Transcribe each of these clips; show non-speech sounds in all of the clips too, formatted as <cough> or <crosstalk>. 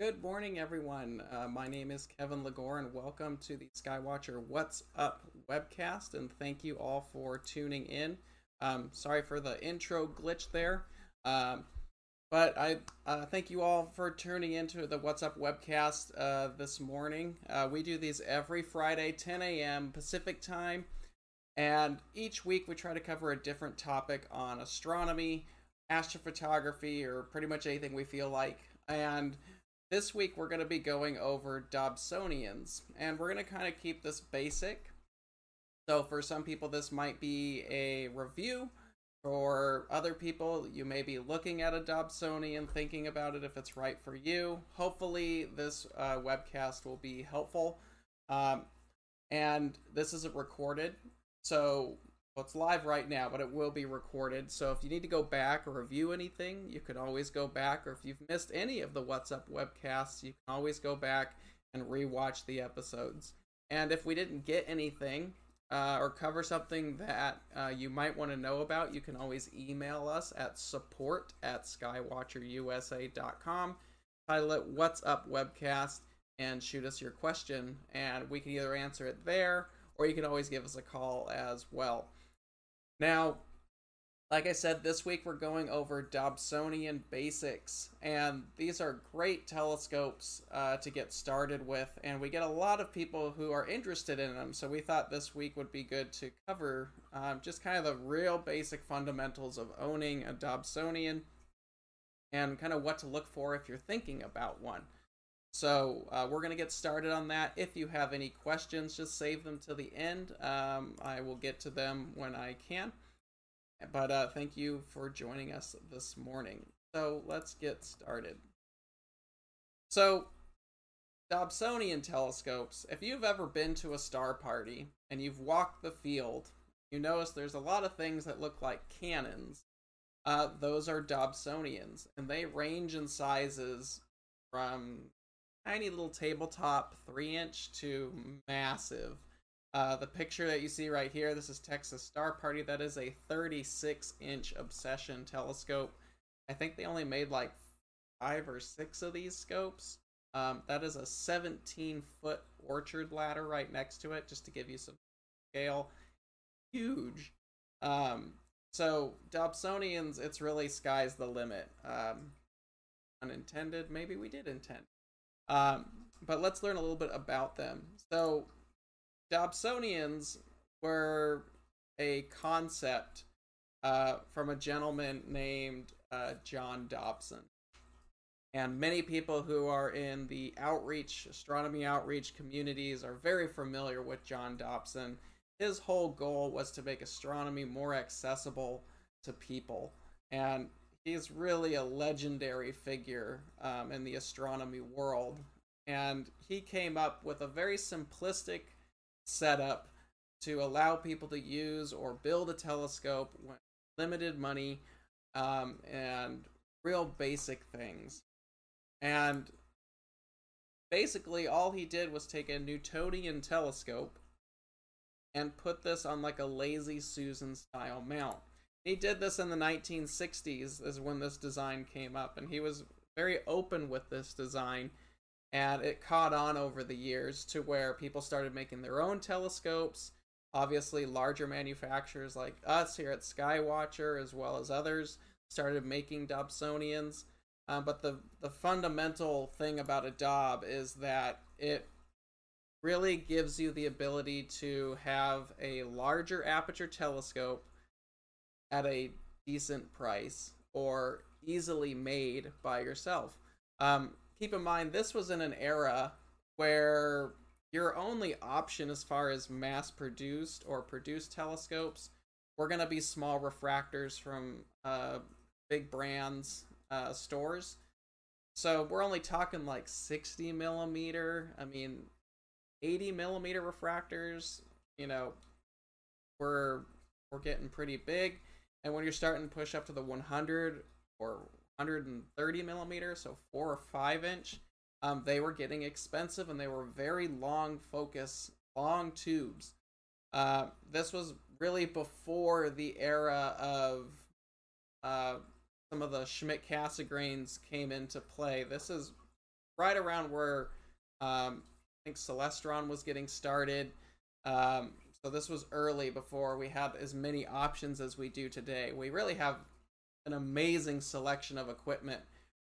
Good morning, everyone. Uh, my name is Kevin Lagore, and welcome to the Skywatcher What's Up webcast. And thank you all for tuning in. Um, sorry for the intro glitch there, um, but I uh, thank you all for tuning into the What's Up webcast uh, this morning. Uh, we do these every Friday, 10 a.m. Pacific time, and each week we try to cover a different topic on astronomy, astrophotography, or pretty much anything we feel like. And this week we're going to be going over Dobsonians, and we're going to kind of keep this basic. So for some people this might be a review. For other people, you may be looking at a Dobsonian, thinking about it if it's right for you. Hopefully this uh, webcast will be helpful. Um, and this isn't recorded, so well, it's live right now, but it will be recorded. So if you need to go back or review anything, you can always go back. Or if you've missed any of the What's Up webcasts, you can always go back and rewatch the episodes. And if we didn't get anything uh, or cover something that uh, you might want to know about, you can always email us at support at skywatcherusa.com. Title it What's Up Webcast and shoot us your question. And we can either answer it there or you can always give us a call as well. Now, like I said, this week we're going over Dobsonian basics, and these are great telescopes uh, to get started with, and we get a lot of people who are interested in them. So we thought this week would be good to cover um, just kind of the real basic fundamentals of owning a Dobsonian, and kind of what to look for if you're thinking about one. So uh, we're going to get started on that. If you have any questions, just save them to the end. Um, I will get to them when I can. But uh, thank you for joining us this morning. So let's get started. So, Dobsonian telescopes. If you've ever been to a star party and you've walked the field, you notice there's a lot of things that look like cannons. Uh, those are Dobsonians, and they range in sizes from tiny little tabletop, three inch to massive. Uh, the picture that you see right here, this is Texas Star Party. That is a 36 inch Obsession telescope. I think they only made like five or six of these scopes. Um, that is a 17 foot orchard ladder right next to it, just to give you some scale. Huge. Um, so Dobsonians, it's really sky's the limit. Um, unintended, maybe we did intend. Um, but let's learn a little bit about them. So, Dobsonians were a concept uh, from a gentleman named uh, John Dobson. And many people who are in the outreach, astronomy outreach communities are very familiar with John Dobson. His whole goal was to make astronomy more accessible to people. And he's really a legendary figure um, in the astronomy world. And he came up with a very simplistic setup to allow people to use or build a telescope with limited money um, and real basic things. And basically, all he did was take a Newtonian telescope and put this on like a lazy Susan style mount. He did this in the 1960s, is when this design came up, and he was very open with this design. And it caught on over the years to where people started making their own telescopes. Obviously, larger manufacturers like us here at Skywatcher, as well as others, started making Dobsonians. Um, but the, the fundamental thing about a Dob is that it really gives you the ability to have a larger aperture telescope at a decent price or easily made by yourself. Um, keep in mind, this was in an era where your only option as far as mass produced or produced telescopes were going to be small refractors from uh, big brands uh, stores. So we're only talking like 60 millimeter. I mean, 80 millimeter refractors. You know, we're we're getting pretty big. And when you're starting to push up to the 100 or 130 millimeter, so four or five inch, um, they were getting expensive and they were very long focus, long tubes. Uh, this was really before the era of uh, some of the Schmidt Cassegrains came into play. This is right around where um, I think Celestron was getting started. Um, so this was early before we had as many options as we do today. We really have an amazing selection of equipment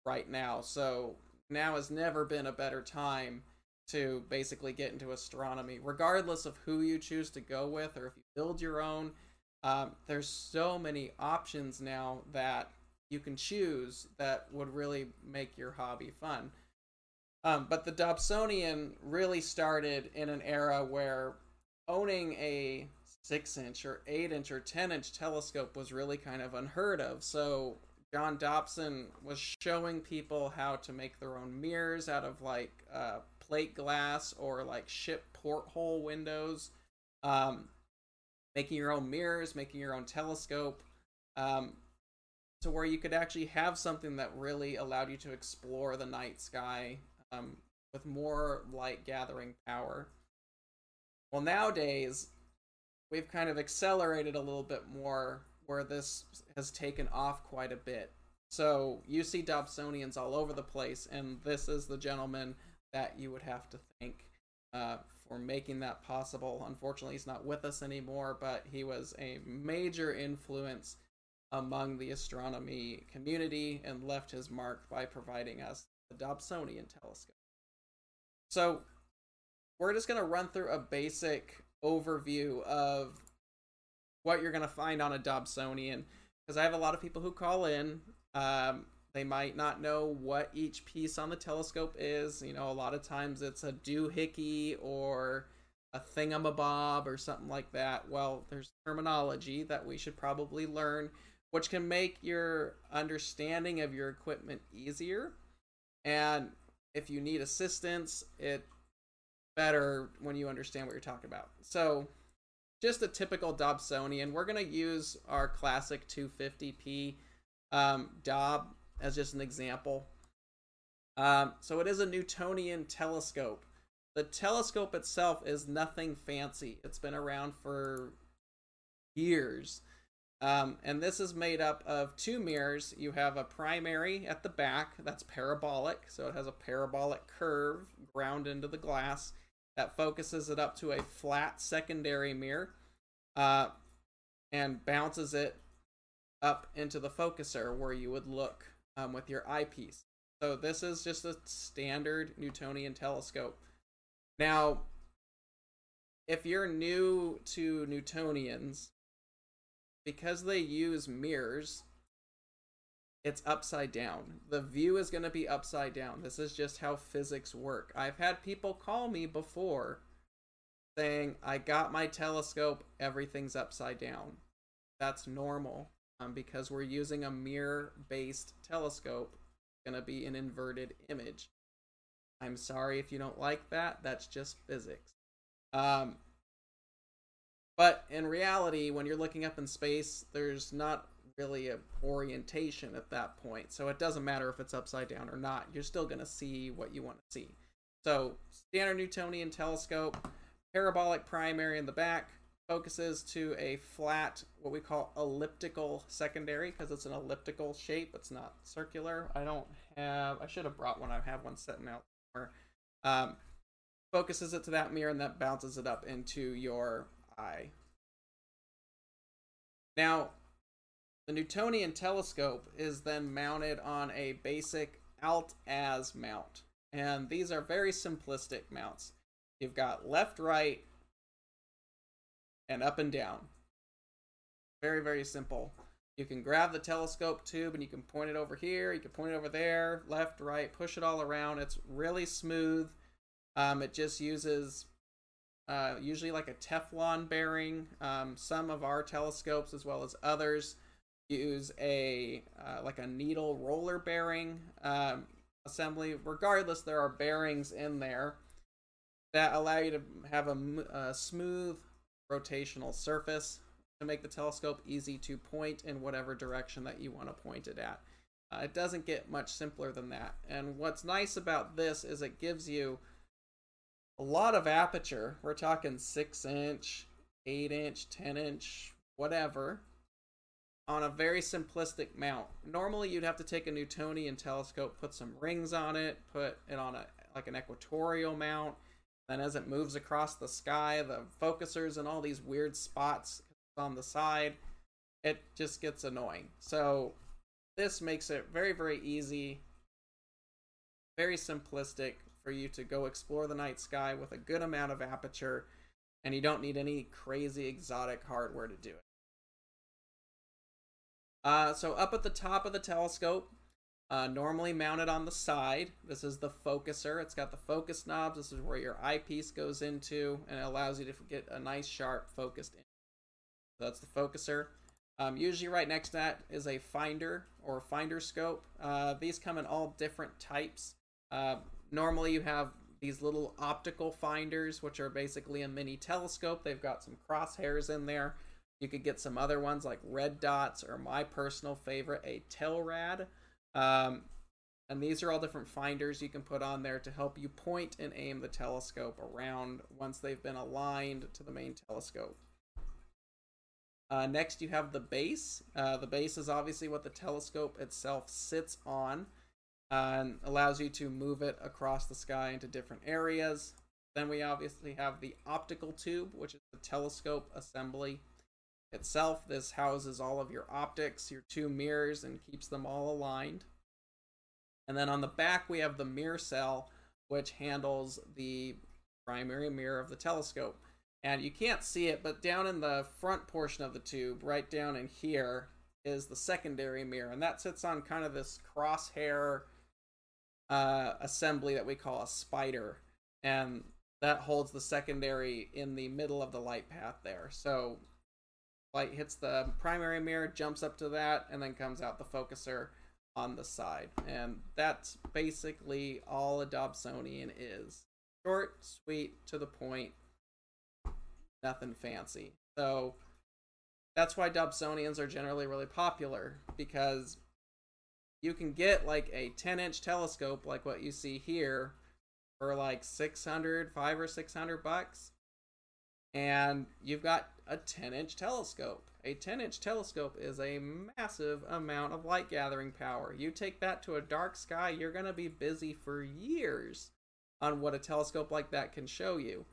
right now. So now has never been a better time to basically get into astronomy, regardless of who you choose to go with or if you build your own. Um, there's so many options now that you can choose that would really make your hobby fun. Um, but the Dobsonian really started in an era where owning a six inch or eight inch or 10 inch telescope was really kind of unheard of. So John Dobson was showing people how to make their own mirrors out of like uh, plate glass or like ship porthole windows, um, making your own mirrors, making your own telescope, um, to where you could actually have something that really allowed you to explore the night sky um, with more light gathering power. Well, nowadays, we've kind of accelerated a little bit more where this has taken off quite a bit. So you see Dobsonians all over the place, and this is the gentleman that you would have to thank uh, for making that possible. Unfortunately, he's not with us anymore, but he was a major influence among the astronomy community and left his mark by providing us the Dobsonian telescope. So we're just going to run through a basic overview of what you're going to find on a Dobsonian because I have a lot of people who call in. Um, they might not know what each piece on the telescope is. You know, a lot of times it's a doohickey or a thingamabob or something like that. Well, there's terminology that we should probably learn, which can make your understanding of your equipment easier. And if you need assistance, it better when you understand what you're talking about. So, just a typical Dobsonian. We're going to use our classic 250p um, Dob as just an example. Um, so it is a Newtonian telescope. The telescope itself is nothing fancy. It's been around for years. Um, and this is made up of two mirrors. You have a primary at the back that's parabolic, so it has a parabolic curve ground into the glass that focuses it up to a flat secondary mirror uh, and bounces it up into the focuser where you would look um, with your eyepiece. So this is just a standard Newtonian telescope. Now, if you're new to Newtonians, because they use mirrors, it's upside down. The view is going to be upside down. This is just how physics work. I've had people call me before saying, I got my telescope, everything's upside down. That's normal um, because we're using a mirror based telescope. It's going to be an inverted image. I'm sorry if you don't like that. That's just physics. Um, but in reality, when you're looking up in space, there's not really a orientation at that point. So it doesn't matter if it's upside down or not. You're still going to see what you want to see. So standard Newtonian telescope, parabolic primary in the back, focuses to a flat, what we call elliptical secondary, because it's an elliptical shape. It's not circular. I don't have, I should have brought one. I have one sitting out somewhere. Um, focuses it to that mirror and that bounces it up into your eye. Now, the Newtonian telescope is then mounted on a basic alt-az mount. And these are very simplistic mounts. You've got left, right, and up and down. Very, very simple. You can grab the telescope tube and you can point it over here, you can point it over there, left, right, push it all around. It's really smooth. Um, it just uses uh, usually like a Teflon bearing. Um, some of our telescopes, as well as others, use a uh, like a needle roller bearing um, assembly. Regardless, there are bearings in there that allow you to have a, a smooth rotational surface to make the telescope easy to point in whatever direction that you want to point it at. Uh, it doesn't get much simpler than that. And what's nice about this is it gives you a lot of aperture. We're talking 6 inch, 8 inch, 10 inch, whatever on a very simplistic mount. Normally, you'd have to take a Newtonian telescope, put some rings on it, put it on a like an equatorial mount. Then, as it moves across the sky, the focusers and all these weird spots on the side, it just gets annoying. So, this makes it very, very easy, very simplistic for you to go explore the night sky with a good amount of aperture, and you don't need any crazy exotic hardware to do it. Uh, so up at the top of the telescope, uh, normally mounted on the side, this is the focuser. It's got the focus knobs. This is where your eyepiece goes into, and it allows you to get a nice, sharp, focused image. So that's the focuser. Um, usually right next to that is a finder or finder scope. Uh, these come in all different types. Uh, normally you have these little optical finders, which are basically a mini telescope. They've got some crosshairs in there. You could get some other ones like red dots or my personal favorite, a Telrad. Um, and these are all different finders you can put on there to help you point and aim the telescope around once they've been aligned to the main telescope. Uh, next, you have the base. Uh, the base is obviously what the telescope itself sits on uh, and allows you to move it across the sky into different areas. Then we obviously have the optical tube, which is the telescope assembly itself. This houses all of your optics, your two mirrors, and keeps them all aligned. And then on the back, we have the mirror cell, which handles the primary mirror of the telescope. And you can't see it, but down in the front portion of the tube, right down in here, is the secondary mirror. And that sits on kind of this crosshair uh, assembly that we call a spider. And that holds the secondary in the middle of the light path there. So light hits the primary mirror, jumps up to that, and then comes out the focuser on the side. And that's basically all a Dobsonian is. Short, sweet, to the point, nothing fancy. So that's why Dobsonians are generally really popular because you can get like a 10 inch telescope like what you see here for like 600 5 or 600 bucks and you've got a 10 inch telescope. A 10 inch telescope is a massive amount of light gathering power. You take that to a dark sky, you're going to be busy for years on what a telescope like that can show you.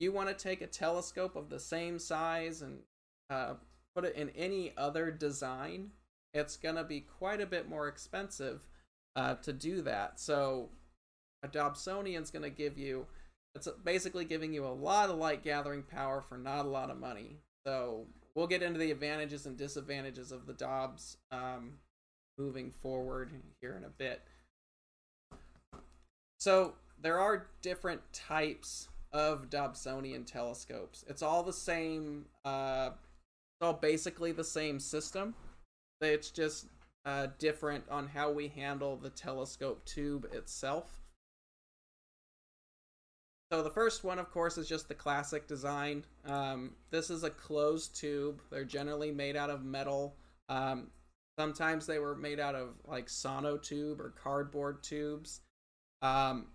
You want to take a telescope of the same size and uh, put it in any other design, it's going to be quite a bit more expensive uh, to do that. So, a Dobsonian is going to give you it's basically giving you a lot of light gathering power for not a lot of money. So we'll get into the advantages and disadvantages of the Dobs um, moving forward here in a bit. So there are different types of Dobsonian telescopes. It's all the same. Uh, it's all basically the same system. It's just uh, different on how we handle the telescope tube itself. So the first one, of course, is just the classic design. Um, this is a closed tube. They're generally made out of metal. Um, sometimes they were made out of like sonotube or cardboard tubes. Um,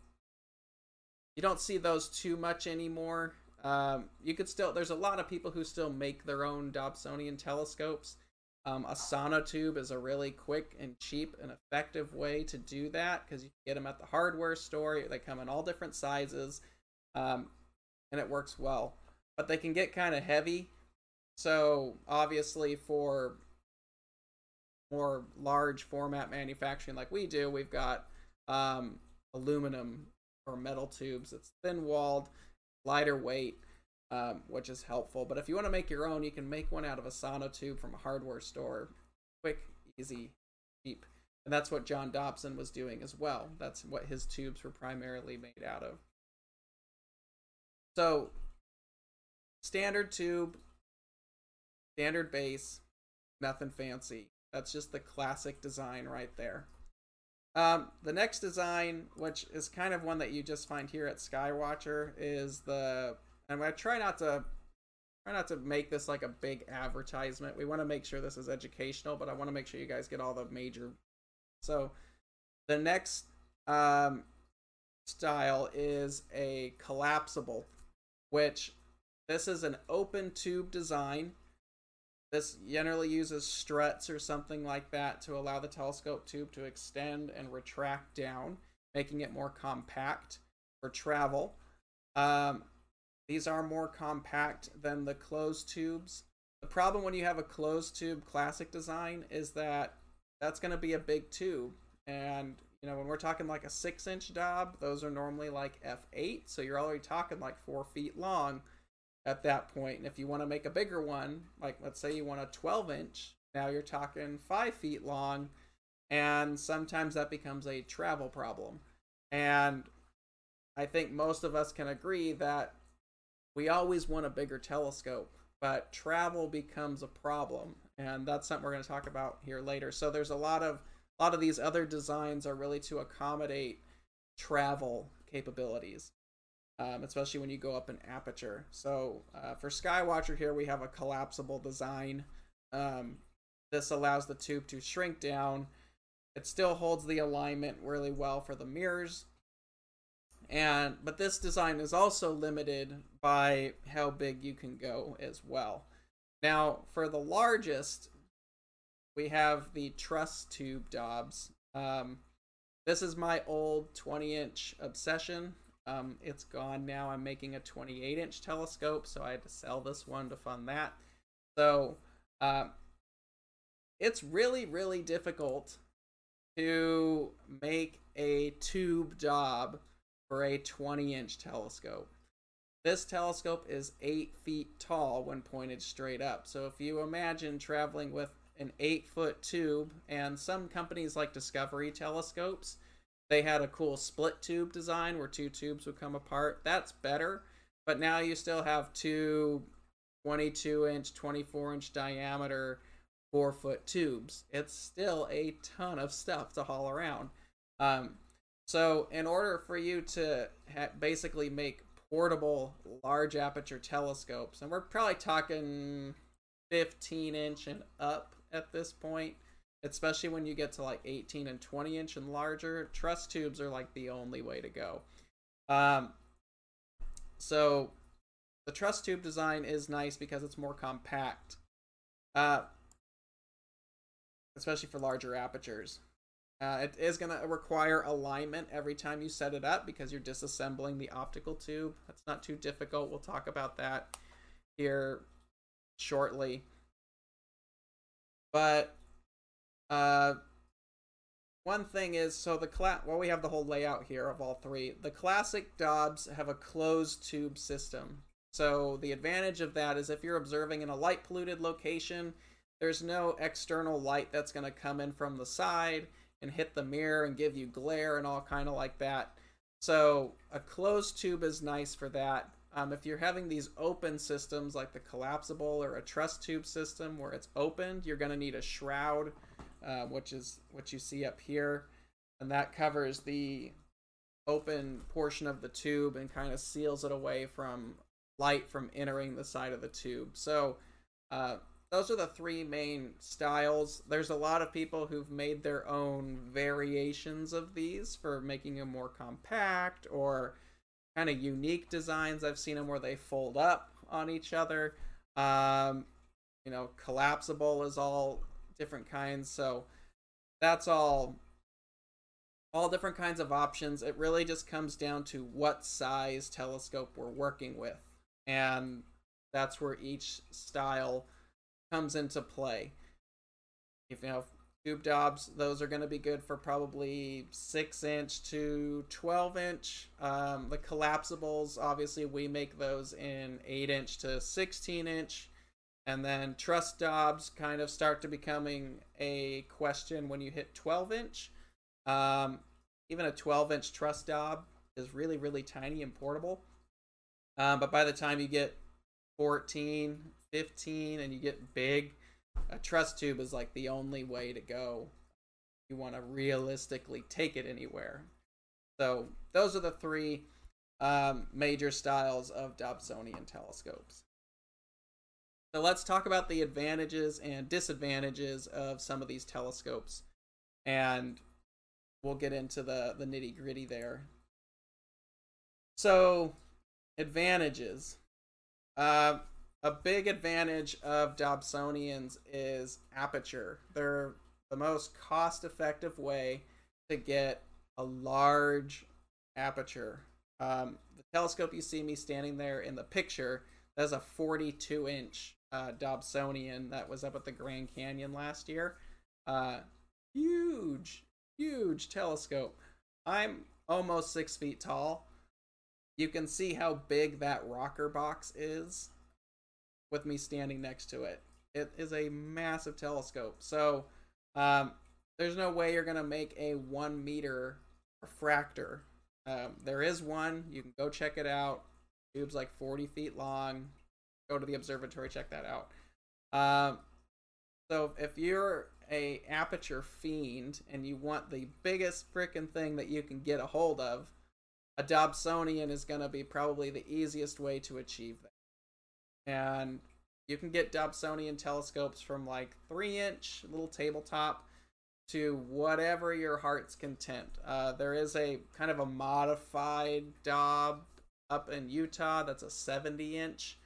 you don't see those too much anymore. Um, you could still, there's a lot of people who still make their own Dobsonian telescopes. Um, a sonotube is a really quick and cheap and effective way to do that because you can get them at the hardware store. They come in all different sizes um, and it works well. But they can get kind of heavy, so obviously for more large format manufacturing like we do, we've got um, aluminum or metal tubes. It's thin walled, lighter weight, um, which is helpful. But if you want to make your own, you can make one out of a sonotube from a hardware store. Quick, easy, cheap. And that's what John Dobson was doing as well. That's what his tubes were primarily made out of. So, standard tube, standard base, nothing fancy. That's just the classic design right there. Um, the next design, which is kind of one that you just find here at Skywatcher, is the and I try not to try not to make this like a big advertisement. We want to make sure this is educational, but I want to make sure you guys get all the major. So, the next um, style is a collapsible which this is an open tube design. this generally uses struts or something like that to allow the telescope tube to extend and retract down, making it more compact for travel. Um, these are more compact than the closed tubes. The problem when you have a closed tube classic design is that that's going to be a big tube. And, you know, when we're talking like a six inch Dob, those are normally like f8. So you're already talking like four feet long at that point. And if you want to make a bigger one, like let's say you want a 12 inch, now you're talking five feet long. And sometimes that becomes a travel problem. And I think most of us can agree that we always want a bigger telescope, but travel becomes a problem. And that's something we're going to talk about here later. So there's a lot of a lot of these other designs are really to accommodate travel capabilities um, especially when you go up in aperture. So uh, for Skywatcher here, we have a collapsible design. Um, this allows the tube to shrink down. It still holds the alignment really well for the mirrors. And but this design is also limited by how big you can go as well. Now, for the largest, we have the truss tube Dobs. Um, this is my old 20 inch Obsession. Um, it's gone now. I'm making a 28 inch telescope, so I had to sell this one to fund that. So uh, it's really, really difficult to make a tube Dob for a 20 inch telescope. This telescope is 8 feet tall when pointed straight up. So if you imagine traveling with an 8 foot tube, and some companies like Discovery telescopes, they had a cool split tube design where two tubes would come apart. That's better, but now you still have two 22 inch, 24 inch diameter, four foot tubes. It's still a ton of stuff to haul around. Um, so, in order for you to ha- basically make portable large aperture telescopes, and we're probably talking 15 inch and up at this point, especially when you get to like 18 and 20 inch and larger truss tubes are like the only way to go. Um, so the truss tube design is nice because it's more compact uh, especially for larger apertures. Uh, it is going to require alignment every time you set it up because you're disassembling the optical tube. That's not too difficult. We'll talk about that here shortly but uh, one thing is, so the cla- well, we have the whole layout here of all three. The classic Dobs have a closed tube system. So the advantage of that is if you're observing in a light polluted location, there's no external light that's going to come in from the side and hit the mirror and give you glare and all kind of like that. So a closed tube is nice for that. Um, if you're having these open systems like the collapsible or a truss tube system where it's opened, you're going to need a shroud uh, which is what you see up here, and that covers the open portion of the tube and kind of seals it away from light from entering the side of the tube. So uh, those are the three main styles. There's a lot of people who've made their own variations of these for making them more compact or kind of unique designs. I've seen them where they fold up on each other. Um, you know, collapsible is all different kinds. So that's all all different kinds of options. It really just comes down to what size telescope we're working with. And that's where each style comes into play. If you know tube Dobs, those are going to be good for probably 6 inch to 12 inch. Um, the collapsibles, obviously, we make those in 8 inch to 16 inch. And then truss Dobs kind of start to becoming a question when you hit 12 inch. Um, even a 12 inch truss Dob is really, really tiny and portable. Um, but by the time you get 14, 15, and you get big, a truss tube is like the only way to go. You want to realistically take it anywhere. So those are the three um, major styles of Dobsonian telescopes. So let's talk about the advantages and disadvantages of some of these telescopes. And we'll get into the, the nitty gritty there. So, advantages. Uh, a big advantage of Dobsonians is aperture. They're the most cost effective way to get a large aperture. Um, the telescope you see me standing there in the picture, that's a 42 inch uh, Dobsonian that was up at the Grand Canyon last year. Uh, huge, huge telescope. I'm almost six feet tall. You can see how big that rocker box is with me standing next to it. It is a massive telescope. So um, there's no way you're going to make a one meter refractor. Um, there is one. You can go check it out. Tube's like 40 feet long. Go to the observatory, check that out. Um, so if you're a aperture fiend and you want the biggest freaking thing that you can get a hold of, a Dobsonian is going to be probably the easiest way to achieve that and you can get Dobsonian telescopes from like three inch little tabletop to whatever your heart's content. Uh, there is a kind of a modified Dob up in Utah that's a 70 inch.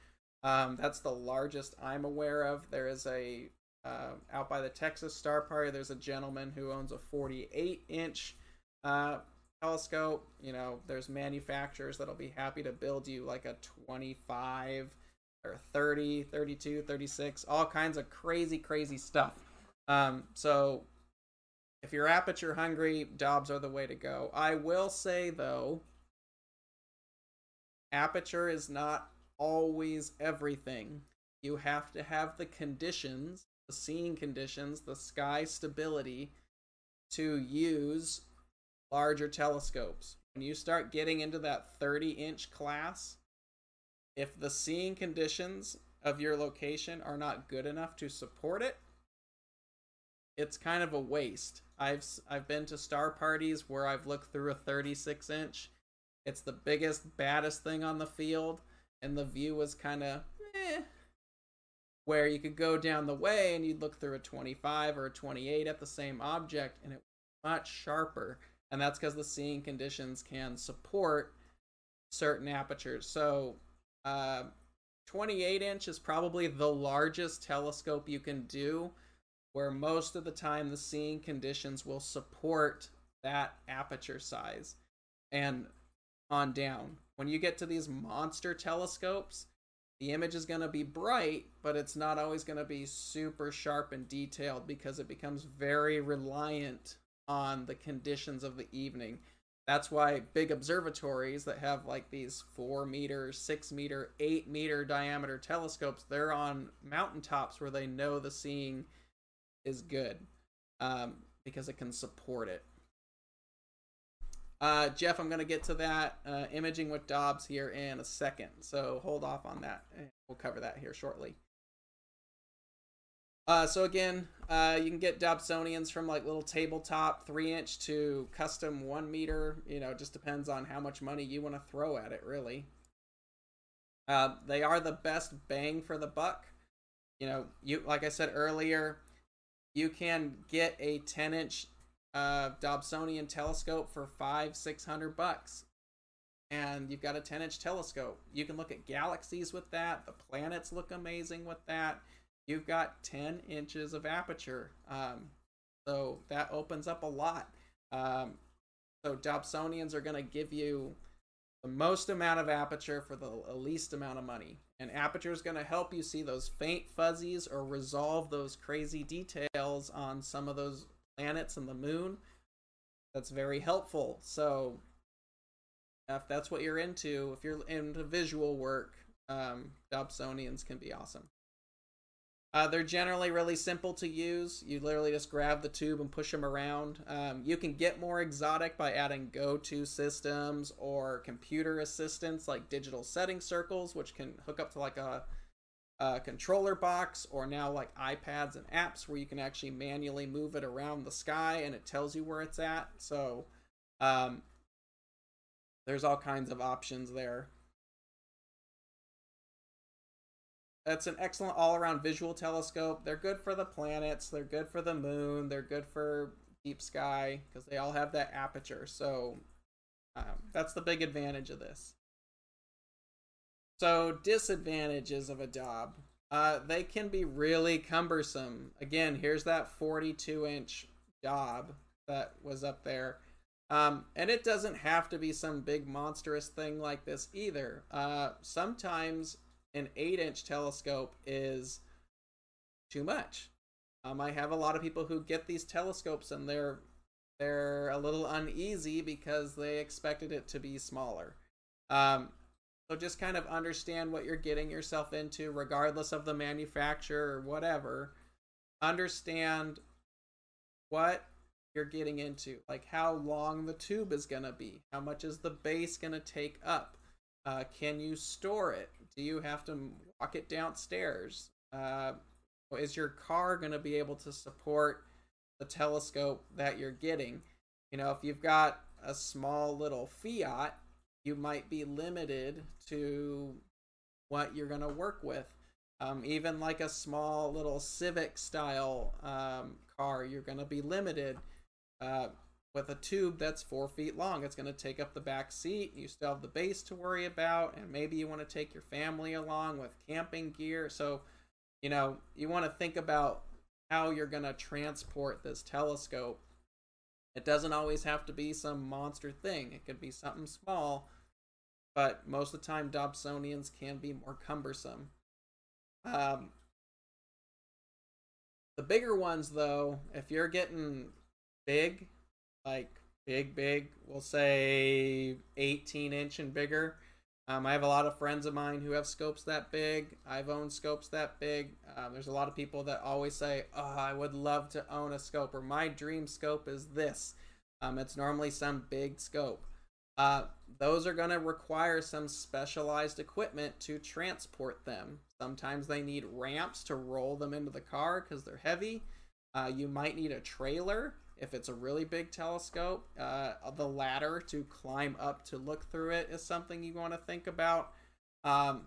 Um, that's the largest I'm aware of. There is a uh, out by the Texas Star Party. There's a gentleman who owns a 48 inch uh, telescope. You know, there's manufacturers that'll be happy to build you like a 25 or 30, 32, 36, all kinds of crazy, crazy stuff. Um, so if you're aperture hungry, Dobs are the way to go. I will say though, aperture is not always everything. You have to have the conditions, the seeing conditions, the sky stability to use larger telescopes. When you start getting into that 30 inch class, if the seeing conditions of your location are not good enough to support it, it's kind of a waste. I've I've been to star parties where I've looked through a 36 inch. It's the biggest, baddest thing on the field, and the view was kind of eh. Where you could go down the way and you'd look through a 25 or a 28 at the same object, and it was much sharper. And that's because the seeing conditions can support certain apertures. So uh, 28 inch is probably the largest telescope you can do, where most of the time the seeing conditions will support that aperture size and on down. When you get to these monster telescopes, the image is going to be bright, but it's not always going to be super sharp and detailed because it becomes very reliant on the conditions of the evening. That's why big observatories that have like these four meter, six meter, eight meter diameter telescopes, they're on mountaintops where they know the seeing is good um, because it can support it. Uh, Jeff, I'm going to get to that uh, imaging with Dobs here in a second, so hold off on that. We'll cover that here shortly. Uh, so again, uh, you can get Dobsonians from like little tabletop three inch to custom one meter. You know, just depends on how much money you want to throw at it, really. Uh, they are the best bang for the buck. You know, you like I said earlier, you can get a 10 inch uh, Dobsonian telescope for five, six hundred bucks, and you've got a 10 inch telescope. You can look at galaxies with that. The planets look amazing with that you've got 10 inches of aperture. Um, so that opens up a lot. Um, so Dobsonians are going to give you the most amount of aperture for the least amount of money. And aperture is going to help you see those faint fuzzies or resolve those crazy details on some of those planets and the moon. That's very helpful. So if that's what you're into, if you're into visual work, um, Dobsonians can be awesome. Uh, they're generally really simple to use. You literally just grab the tube and push them around. Um, you can get more exotic by adding go-to systems or computer assistants like digital setting circles, which can hook up to like a, a controller box, or now like iPads and apps where you can actually manually move it around the sky and it tells you where it's at. So um, there's all kinds of options there. It's an excellent all-around visual telescope. They're good for the planets. They're good for the moon. They're good for deep sky because they all have that aperture. So um, that's the big advantage of this. So disadvantages of a Dob. Uh, they can be really cumbersome. Again, here's that 42 inch Dob that was up there. Um, and it doesn't have to be some big monstrous thing like this either. Uh, sometimes an 8 inch telescope is too much. Um, I have a lot of people who get these telescopes and they're they're a little uneasy because they expected it to be smaller. Um, so just kind of understand what you're getting yourself into, regardless of the manufacturer or whatever. Understand what you're getting into, like how long the tube is going to be, how much is the base going to take up, uh, can you store it? Do you have to walk it downstairs? Uh, is your car going to be able to support the telescope that you're getting? You know, if you've got a small little Fiat, you might be limited to what you're going to work with. Um, even like a small little Civic style um, car, you're going to be limited uh, with a tube that's four feet long. It's going to take up the back seat. You still have the base to worry about, and maybe you want to take your family along with camping gear. So, you know, you want to think about how you're going to transport this telescope. It doesn't always have to be some monster thing, it could be something small, but most of the time, Dobsonians can be more cumbersome. Um, the bigger ones, though, if you're getting big, like big, big, we'll say 18 inch and bigger. Um, I have a lot of friends of mine who have scopes that big. I've owned scopes that big. Um, there's a lot of people that always say, "Oh, I would love to own a scope," or "My dream scope is this." Um, it's normally some big scope. Uh, those are going to require some specialized equipment to transport them. Sometimes they need ramps to roll them into the car because they're heavy. Uh, you might need a trailer if it's a really big telescope, uh, the ladder to climb up to look through it is something you want to think about. Um,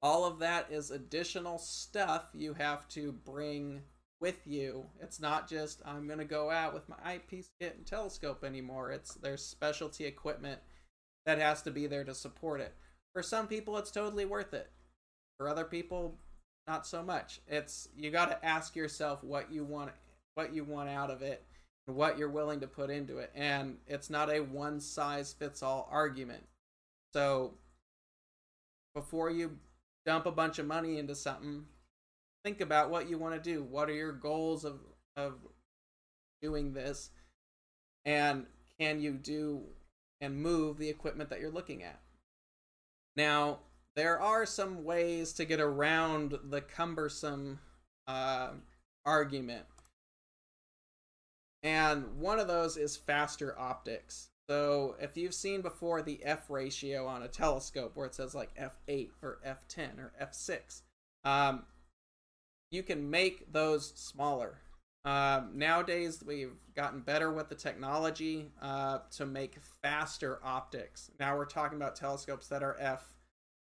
all of that is additional stuff you have to bring with you. It's not just I'm going to go out with my eyepiece kit and telescope anymore. It's there's specialty equipment that has to be there to support it. For some people it's totally worth it. For other people not so much. It's you got to ask yourself what you want what you want out of it and what you're willing to put into it. And it's not a one size fits all argument. So before you dump a bunch of money into something, think about what you want to do. What are your goals of of doing this? And can you do and move the equipment that you're looking at? Now, there are some ways to get around the cumbersome uh, argument and one of those is faster optics. So if you've seen before the f ratio on a telescope where it says like f8 or f10 or f6, um, you can make those smaller. Um, nowadays, we've gotten better with the technology uh, to make faster optics. Now we're talking about telescopes that are f.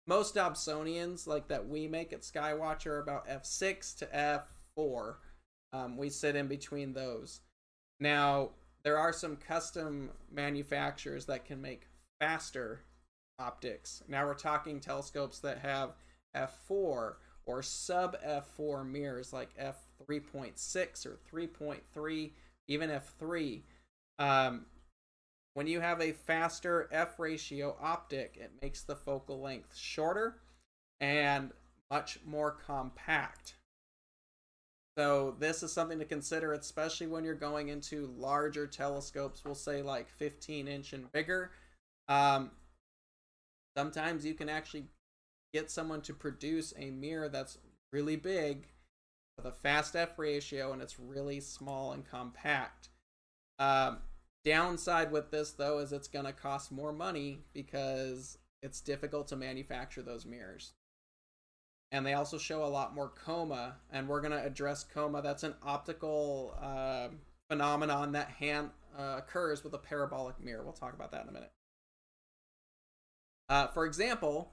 Most Dobsonians, like that we make at Skywatch, are about f6 to f4. Um, we sit in between those. Now, there are some custom manufacturers that can make faster optics. Now we're talking telescopes that have f4 or sub f4 mirrors like f3.6 or 3.3, even f3. Um, when you have a faster f ratio optic, it makes the focal length shorter and much more compact. So this is something to consider, especially when you're going into larger telescopes. We'll say like 15 inch and bigger. Um, sometimes you can actually get someone to produce a mirror that's really big with a fast f ratio and it's really small and compact. Um, downside with this though is it's going to cost more money because it's difficult to manufacture those mirrors and they also show a lot more coma and we're going to address coma. That's an optical uh, phenomenon that hand, uh, occurs with a parabolic mirror. We'll talk about that in a minute. Uh, for example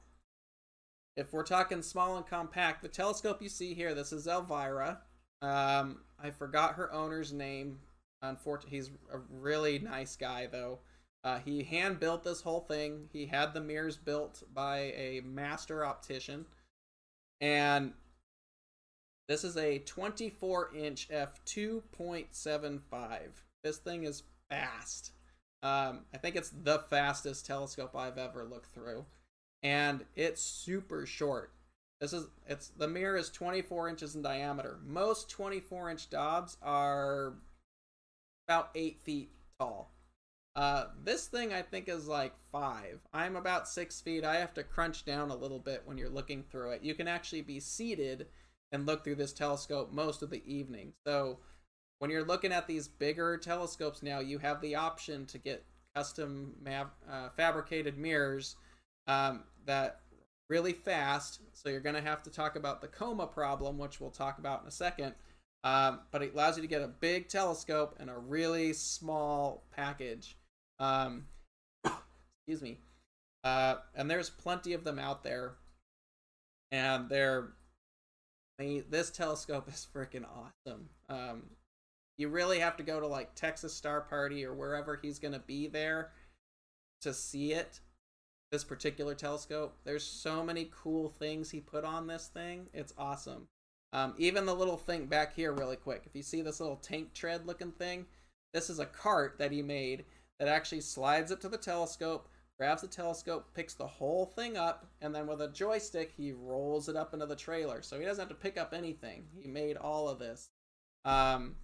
if we're talking small and compact the telescope you see here this is elvira. Um, i forgot her owner's name. Unfortunately he's a really nice guy though. Uh, he hand built this whole thing. He had the mirrors built by a master optician. And this is a 24 inch f2.75. This thing is fast. Um, I think it's the fastest telescope I've ever looked through. And it's super short. This is it's the mirror is 24 inches in diameter. Most 24 inch Dobs are about eight feet tall. Uh, this thing I think is like five. I'm about six feet. I have to crunch down a little bit when you're looking through it. You can actually be seated and look through this telescope most of the evening. So when you're looking at these bigger telescopes now, you have the option to get custom uh, fabricated mirrors um, that really fast. So you're going to have to talk about the coma problem, which we'll talk about in a second. Um, but it allows you to get a big telescope and a really small package. Um, excuse me. Uh, and there's plenty of them out there. And they're they, this telescope is freaking awesome. Um, you really have to go to like Texas Star Party or wherever he's to be there to see it. This particular telescope. There's so many cool things he put on this thing. It's awesome. Um, even the little thing back here, really quick. If you see this little tank tread looking thing, this is a cart that he made that actually slides it to the telescope, grabs the telescope, picks the whole thing up, and then with a joystick, he rolls it up into the trailer. So he doesn't have to pick up anything. He made all of this. Um,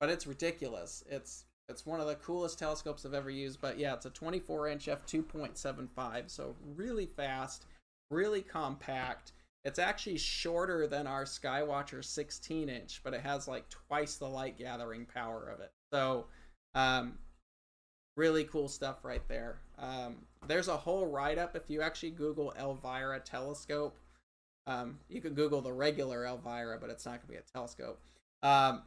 but it's ridiculous. It's it's one of the coolest telescopes I've ever used. But yeah, it's a 24 inch f2.75, so really fast, really compact. It's actually shorter than our Skywatcher 16 inch, but it has like twice the light gathering power of it. So, um, really cool stuff right there. Um, there's a whole write up if you actually Google Elvira telescope. Um, you could Google the regular Elvira, but it's not going to be a telescope. Um,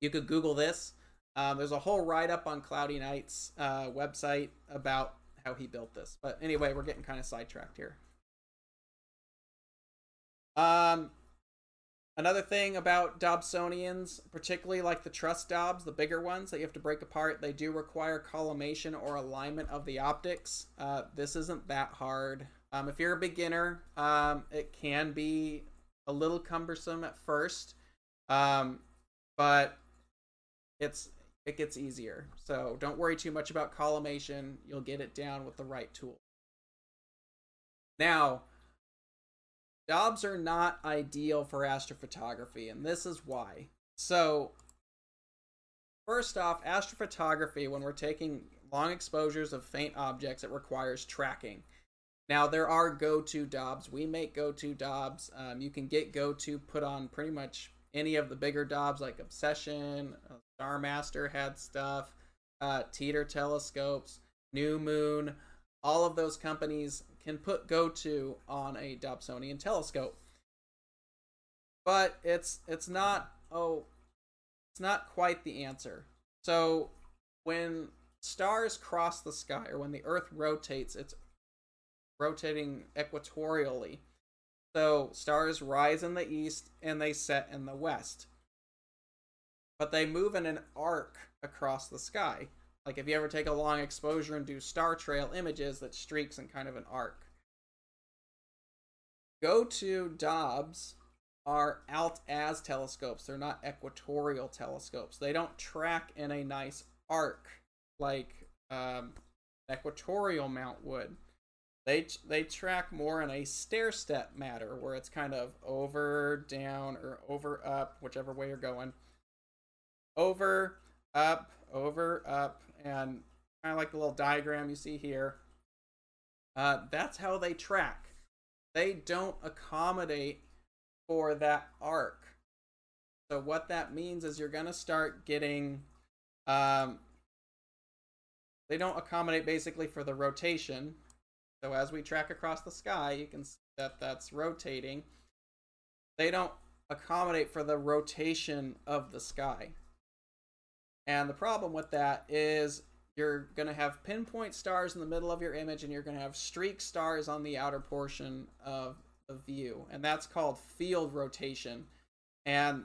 you could Google this. Um, there's a whole write up on Cloudy Nights uh, website about how he built this. But anyway, we're getting kind of sidetracked here. Um, another thing about Dobsonians, particularly like the truss Dobs, the bigger ones that you have to break apart, they do require collimation or alignment of the optics. Uh, this isn't that hard. Um, if you're a beginner, um, it can be a little cumbersome at first, um, but it's it gets easier. So don't worry too much about collimation. You'll get it down with the right tool. Now, Dobs are not ideal for astrophotography, and this is why. So, first off, astrophotography, when we're taking long exposures of faint objects, it requires tracking. Now, there are go to Dobs. We make go to Dobs. Um, you can get go to put on pretty much any of the bigger Dobbs, like Obsession, uh, Starmaster had stuff, uh, Teeter telescopes, New Moon. All of those companies can put go-to on a Dobsonian telescope. But it's it's not oh it's not quite the answer. So when stars cross the sky or when the earth rotates, it's rotating equatorially. So stars rise in the east and they set in the west. But they move in an arc across the sky. Like if you ever take a long exposure and do star trail images that streaks in kind of an arc. Go to Dobs are alt as telescopes. They're not equatorial telescopes. They don't track in a nice arc like um, equatorial mount would. They they track more in a stair step matter where it's kind of over down or over up, whichever way you're going. Over up, over up, and kind of like the little diagram you see here. Uh, that's how they track. They don't accommodate for that arc. So what that means is you're gonna start getting, um, they don't accommodate basically for the rotation. So as we track across the sky, you can see that that's rotating. They don't accommodate for the rotation of the sky. And the problem with that is you're going to have pinpoint stars in the middle of your image and you're going to have streak stars on the outer portion of the view. And that's called field rotation. And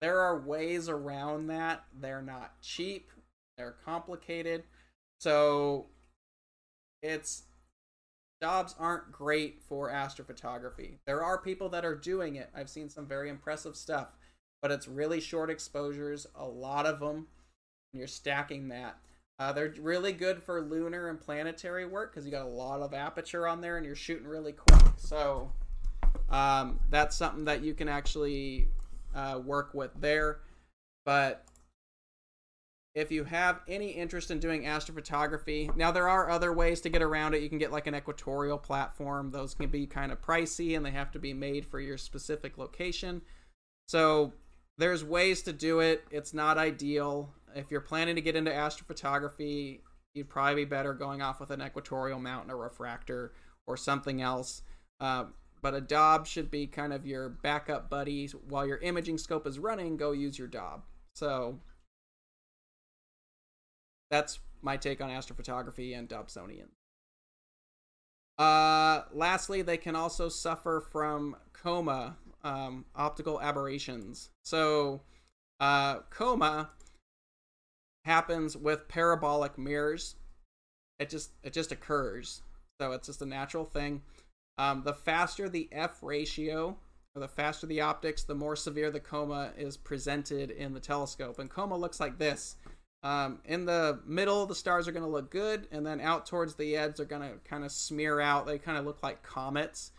there are ways around that. They're not cheap, they're complicated. So it's Dobs aren't great for astrophotography. There are people that are doing it. I've seen some very impressive stuff, but it's really short exposures, a lot of them. And you're stacking that. Uh, they're really good for lunar and planetary work because you got a lot of aperture on there and you're shooting really quick. So um, that's something that you can actually uh, work with there. But if you have any interest in doing astrophotography, now there are other ways to get around it. You can get like an equatorial platform. Those can be kind of pricey and they have to be made for your specific location. So there's ways to do it. It's not ideal. If you're planning to get into astrophotography, you'd probably be better going off with an equatorial mount and a refractor or something else. Uh, but a Dob should be kind of your backup buddy while your imaging scope is running. Go use your Dob. So that's my take on astrophotography and Dobsonian. Uh, lastly, they can also suffer from coma, um, optical aberrations. So, uh, coma happens with parabolic mirrors. It just it just occurs. So it's just a natural thing. Um, the faster the f ratio, or the faster the optics, the more severe the coma is presented in the telescope. And coma looks like this. Um, in the middle, the stars are going to look good, and then out towards the edge, they're going to kind of smear out. They kind of look like comets.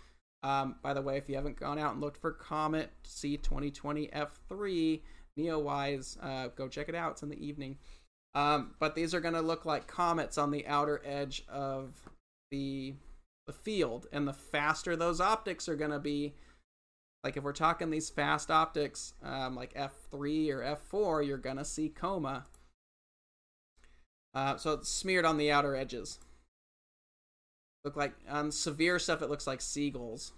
Um, by the way, if you haven't gone out and looked for Comet C2020 F3 Neowise, uh, go check it out. It's in the evening. Um, but these are going to look like comets on the outer edge of the the field, and the faster those optics are going to be, like if we're talking these fast optics, um, like F3 or F4, you're going to see coma uh, so it's smeared on the outer edges. Look like on severe stuff, it looks like seagulls.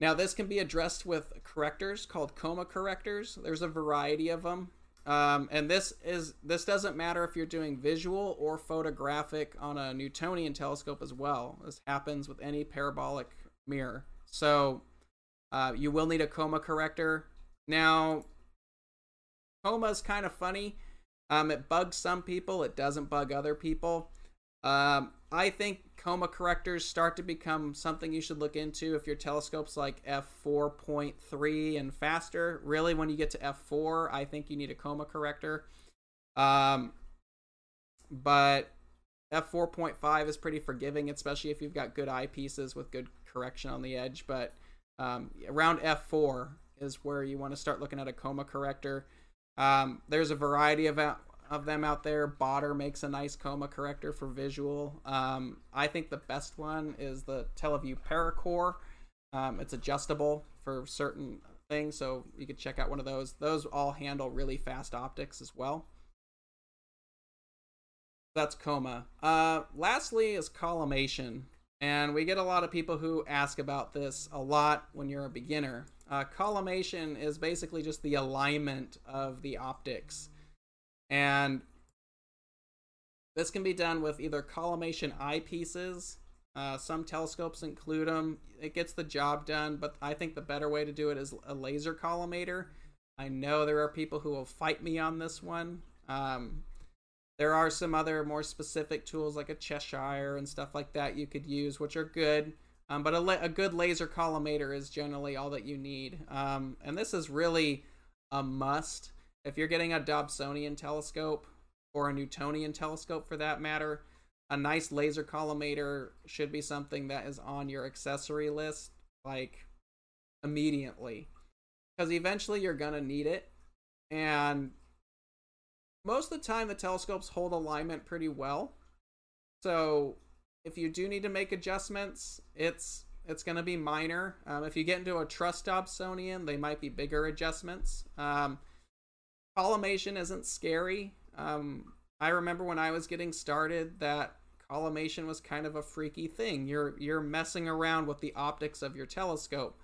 Now this can be addressed with correctors called coma correctors. There's a variety of them. Um, and this is this doesn't matter if you're doing visual or photographic on a Newtonian telescope as well. This happens with any parabolic mirror. So uh, you will need a coma corrector. Now coma is kind of funny. Um, it bugs some people. It doesn't bug other people. Um, I think coma correctors start to become something you should look into if your telescope's like f4.3 and faster. Really, when you get to f4, I think you need a coma corrector. Um, but f4.5 is pretty forgiving, especially if you've got good eyepieces with good correction on the edge. But um, around f4 is where you want to start looking at a coma corrector. Um, there's a variety of of them out there. Baader makes a nice coma corrector for visual. Um, I think the best one is the TeleVue Paracorr. Um, it's adjustable for certain things, so you could check out one of those. Those all handle really fast optics as well. That's coma. Uh, lastly is collimation. And we get a lot of people who ask about this a lot when you're a beginner. Uh, collimation is basically just the alignment of the optics. And this can be done with either collimation eyepieces. Uh, some telescopes include them. It gets the job done, but I think the better way to do it is a laser collimator. I know there are people who will fight me on this one. Um, there are some other more specific tools like a Cheshire and stuff like that you could use, which are good. Um, but a, la- a, good laser collimator is generally all that you need. Um, and this is really a must. If you're getting a Dobsonian telescope or a Newtonian telescope for that matter, a nice laser collimator should be something that is on your accessory list like immediately. Because eventually you're going to need it. And most of the time the telescopes hold alignment pretty well. So if you do need to make adjustments, it's it's going to be minor. Um, if you get into a truss Dobsonian, they might be bigger adjustments. Um, collimation isn't scary. Um, I remember when I was getting started that collimation was kind of a freaky thing. You're you're messing around with the optics of your telescope.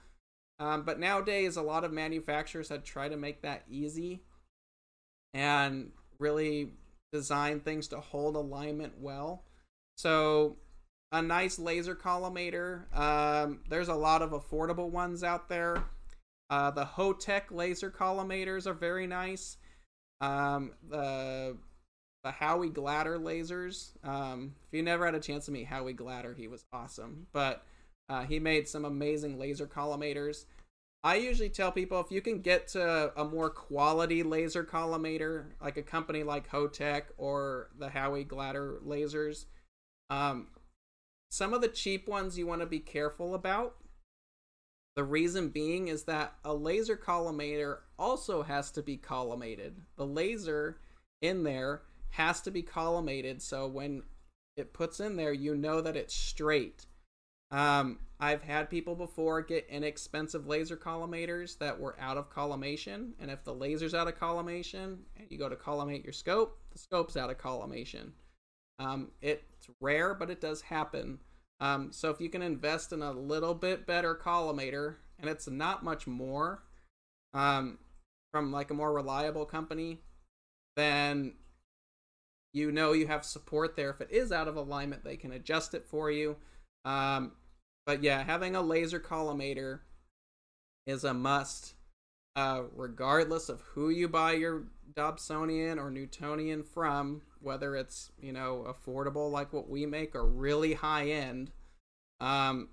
Um, but nowadays, a lot of manufacturers have tried to make that easy. And really design things to hold alignment well. So a nice laser collimator. Um, there's a lot of affordable ones out there. Uh, the Hotech laser collimators are very nice. Um, the the Howie Glatter lasers. Um, if you never had a chance to meet Howie Glatter, he was awesome. But uh, he made some amazing laser collimators. I usually tell people if you can get to a more quality laser collimator, like a company like Hotech or the Howie Glatter lasers, um, some of the cheap ones you want to be careful about. The reason being is that a laser collimator also has to be collimated. The laser in there has to be collimated so when it puts in there, you know that it's straight. Um, I've had people before get inexpensive laser collimators that were out of collimation, and if the laser's out of collimation and you go to collimate your scope, the scope's out of collimation. Um, it's rare, but it does happen. Um, so if you can invest in a little bit better collimator, and it's not much more, um, from like a more reliable company, then you know you have support there. If it is out of alignment, they can adjust it for you. Um, but yeah, having a laser collimator is a must, uh, regardless of who you buy your Dobsonian or Newtonian from, whether it's you know affordable like what we make or really high end. Um,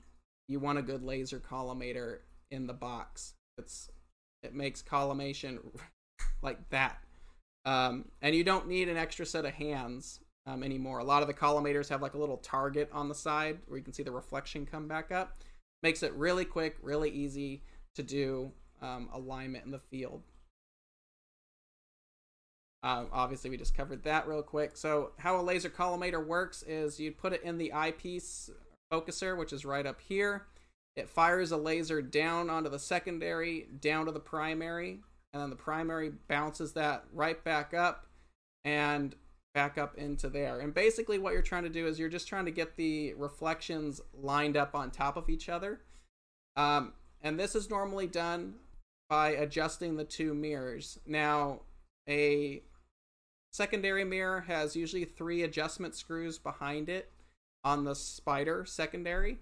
you want a good laser collimator in the box. It's it makes collimation <laughs> like that. Um, and you don't need an extra set of hands um, anymore. A lot of the collimators have like a little target on the side where you can see the reflection come back up. Makes it really quick, really easy to do um, alignment in the field. Uh, obviously, we just covered that real quick. So, how a laser collimator works is you put it in the eyepiece focuser, which is right up here. It fires a laser down onto the secondary, down to the primary, and then the primary bounces that right back up and back up into there. And basically, what you're trying to do is you're just trying to get the reflections lined up on top of each other. Um, and this is normally done by adjusting the two mirrors. Now, a secondary mirror has usually three adjustment screws behind it on the spider secondary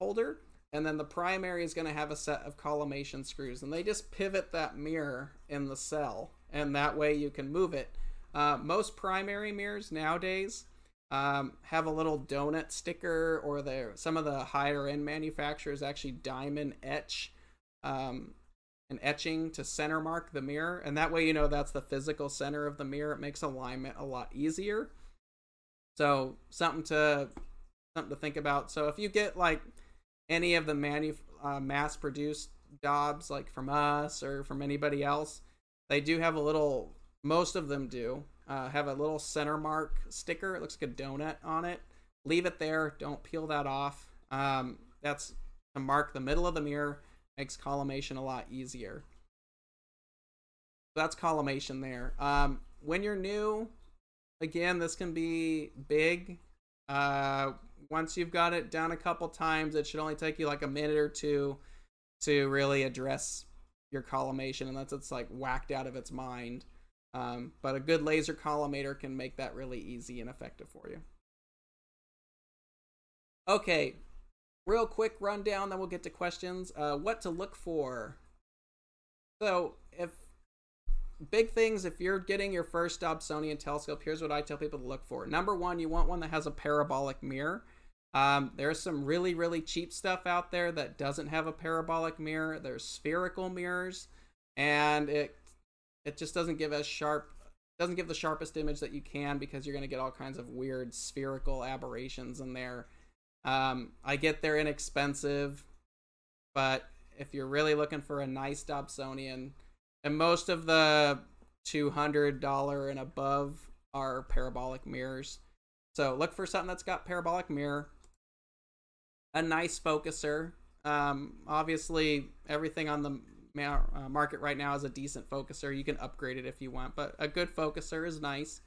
holder and then the primary is going to have a set of collimation screws and they just pivot that mirror in the cell and that way you can move it uh, most primary mirrors nowadays um, have a little donut sticker or some of the higher end manufacturers actually diamond etch um, an etching to center mark the mirror and that way you know that's the physical center of the mirror. It makes alignment a lot easier. So something to something to think about. So if you get like any of the manu- uh, mass produced Dobs like from us or from anybody else they do have a little most of them do uh, have a little center mark sticker. It looks like a donut on it. Leave it there. Don't peel that off. Um, that's to mark the middle of the mirror makes collimation a lot easier that's collimation there um, when you're new again this can be big uh, once you've got it down a couple times, it should only take you like a minute or two to really address your collimation, unless it's like whacked out of its mind. Um, but a good laser collimator can make that really easy and effective for you. Okay, real quick rundown, then we'll get to questions. Uh, what to look for? So, if big things, if you're getting your first Dobsonian telescope, here's what I tell people to look for. Number one, you want one that has a parabolic mirror. Um, there's some really, really cheap stuff out there that doesn't have a parabolic mirror. There's spherical mirrors, and it it just doesn't give as sharp doesn't give the sharpest image that you can because you're going to get all kinds of weird spherical aberrations in there. Um, I get they're inexpensive, but if you're really looking for a nice Dobsonian, and most of the $200 and above are parabolic mirrors. So look for something that's got parabolic mirror a nice focuser. Um, obviously, everything on the ma- uh, market right now is a decent focuser. You can upgrade it if you want, but a good focuser is nice.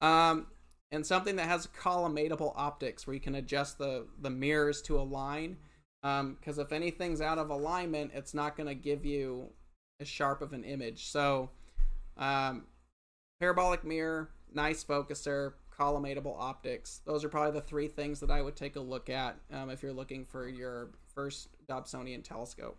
Um, and something that has collimatable optics where you can adjust the the mirrors to align. Because um, if anything's out of alignment, it's not going to give you as sharp of an image. So, um, parabolic mirror, nice focuser, collimatable optics. Those are probably the three things that I would take a look at um, if you're looking for your first Dobsonian telescope.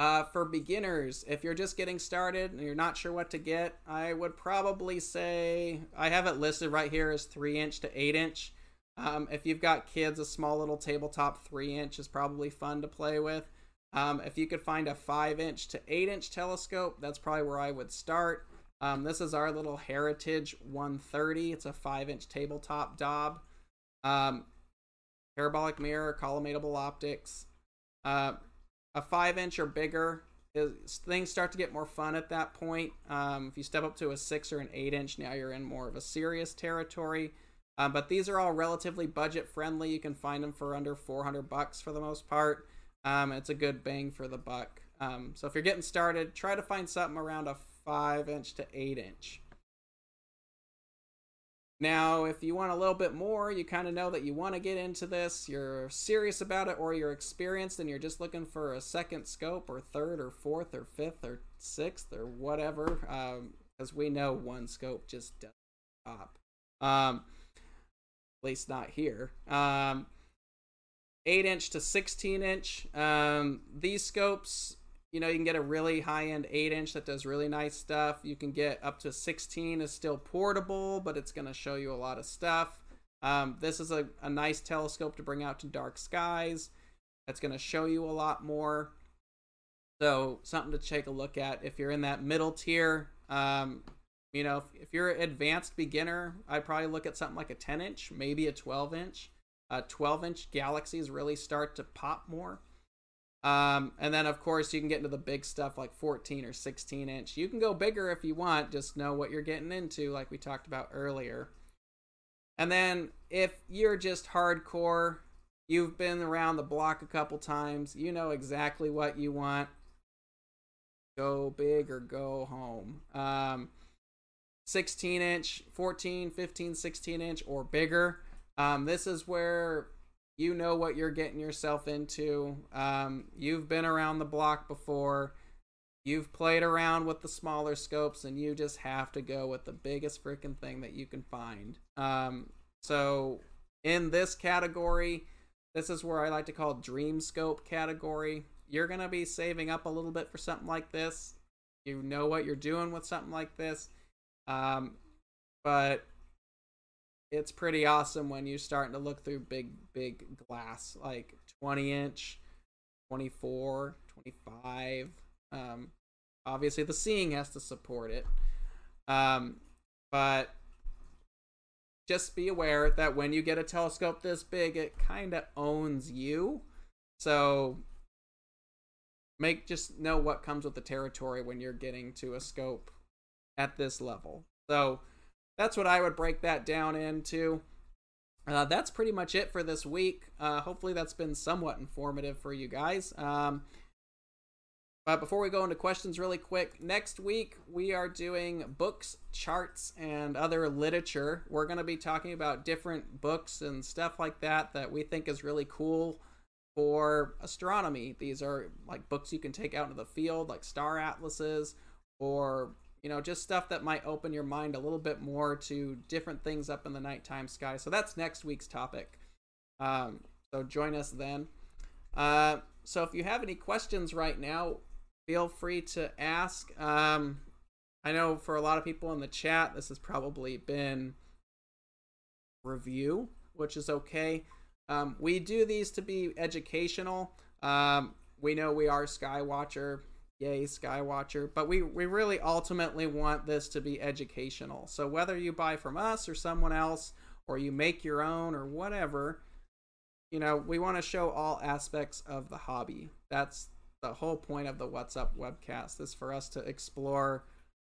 Uh, for beginners, if you're just getting started and you're not sure what to get, I would probably say I have it listed right here as 3 inch to 8 inch. Um, if you've got kids, a small little tabletop 3 inch is probably fun to play with. Um, if you could find a 5 inch to 8 inch telescope, that's probably where I would start. Um, this is our little Heritage 130. It's a 5 inch tabletop Dob. Um, parabolic mirror, collimatable optics. Uh, a five inch or bigger is, things start to get more fun at that point. Um, if you step up to a six or an eight inch, now you're in more of a serious territory. Um, but these are all relatively budget friendly. You can find them for under 400 bucks for the most part. Um, it's a good bang for the buck. Um, so if you're getting started, try to find something around a five inch to eight inch. Now, if you want a little bit more, you kind of know that you want to get into this, you're serious about it, or you're experienced and you're just looking for a second scope, or third, or fourth, or fifth, or sixth, or whatever, because um, we know one scope just doesn't stop. Um, at least not here. Um, 8 inch to 16 inch. Um, these scopes you know, you can get a really high end 8 inch that does really nice stuff. You can get up to 16 is still portable, but it's going to show you a lot of stuff. Um, this is a, a nice telescope to bring out to dark skies. That's going to show you a lot more. So, something to take a look at if you're in that middle tier. Um, you know, if, if, you're an advanced beginner, I'd probably look at something like a 10 inch, maybe a 12 inch. Uh, 12 inch galaxies really start to pop more. Um, and then, of course, you can get into the big stuff like 14 or 16 inch. You can go bigger if you want, just know what you're getting into, like we talked about earlier. And then, if you're just hardcore, you've been around the block a couple times, you know exactly what you want. Go big or go home. Um, 16 inch, 14, 15, 16 inch, or bigger. Um, this is where you know what you're getting yourself into. Um, you've been around the block before. You've played around with the smaller scopes, and you just have to go with the biggest freaking thing that you can find. Um, so, in this category, this is where I like to call dream scope category. You're going to be saving up a little bit for something like this. You know what you're doing with something like this. Um, but it's pretty awesome when you're starting to look through big big glass like 20 inch 24 25 um obviously the seeing has to support it. Um but just be aware that when you get a telescope this big it kind of owns you. So make just know what comes with the territory when you're getting to a scope at this level. So that's what I would break that down into. Uh, that's pretty much it for this week. Uh, hopefully, that's been somewhat informative for you guys. Um, but before we go into questions, really quick, next week we are doing books, charts, and other literature. We're going to be talking about different books and stuff like that that we think is really cool for astronomy. These are like books you can take out into the field, like star atlases, or you know, just stuff that might open your mind a little bit more to different things up in the nighttime sky. So that's next week's topic. Um, so join us then. Uh, so if you have any questions right now, feel free to ask. Um, I know for a lot of people in the chat, this has probably been review, which is okay. Um, we do these to be educational. Um, we know we are Skywatcher yay skywatcher. But we we really ultimately want this to be educational. So whether you buy from us or someone else or you make your own or whatever you know we want to show all aspects of the hobby. That's the whole point of the what's up webcast is for us to explore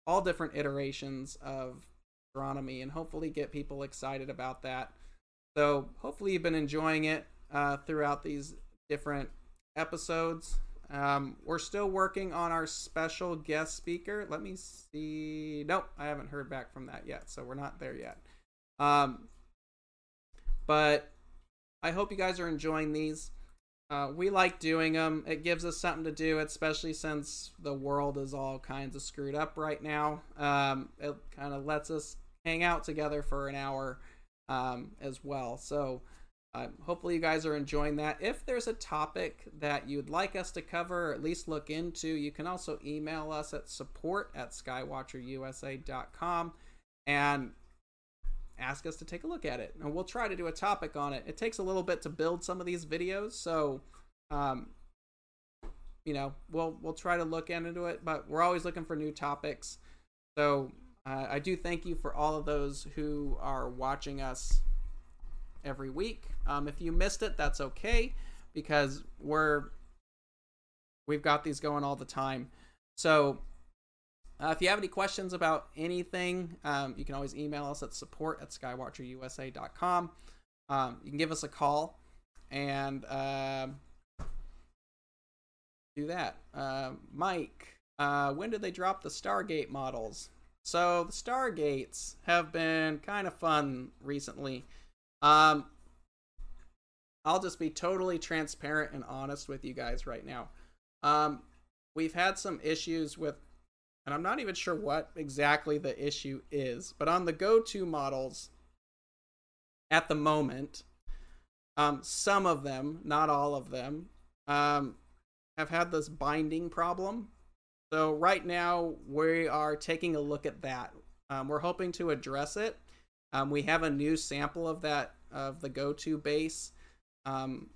all different iterations of astronomy and hopefully get people excited about that. So hopefully you've been enjoying it uh, throughout these different episodes um, we're still working on our special guest speaker. Let me see. Nope, I haven't heard back from that yet, so we're not there yet. Um, but I hope you guys are enjoying these. Uh, we like doing them. It gives us something to do, especially since the world is all kinds of screwed up right now. Um, it kind of lets us hang out together for an hour um, as well. So uh, hopefully you guys are enjoying that. If there's a topic that you'd like us to cover or at least look into, you can also email us at support at skywatcherusa.com and ask us to take a look at it. And we'll try to do a topic on it. It takes a little bit to build some of these videos, so um, you know, we'll we'll try to look into it, but we're always looking for new topics. So uh, I do thank you for all of those who are watching us every week. Um, if you missed it, that's okay because we're we've got these going all the time. So uh, if you have any questions about anything, um, you can always email us at support at skywatcherusa.com. Um, you can give us a call and uh, do that. Uh, Mike, uh, when did they drop the Stargate models? So the Stargates have been kind of fun recently. Um, I'll just be totally transparent and honest with you guys right now. Um, we've had some issues with, and I'm not even sure what exactly the issue is, but on the go-to models, at the moment, um, some of them, not all of them, um, have had this binding problem so right now we are taking a look at that. Um, we're hoping to address it. Um, we have a new sample of that of the go-to base um,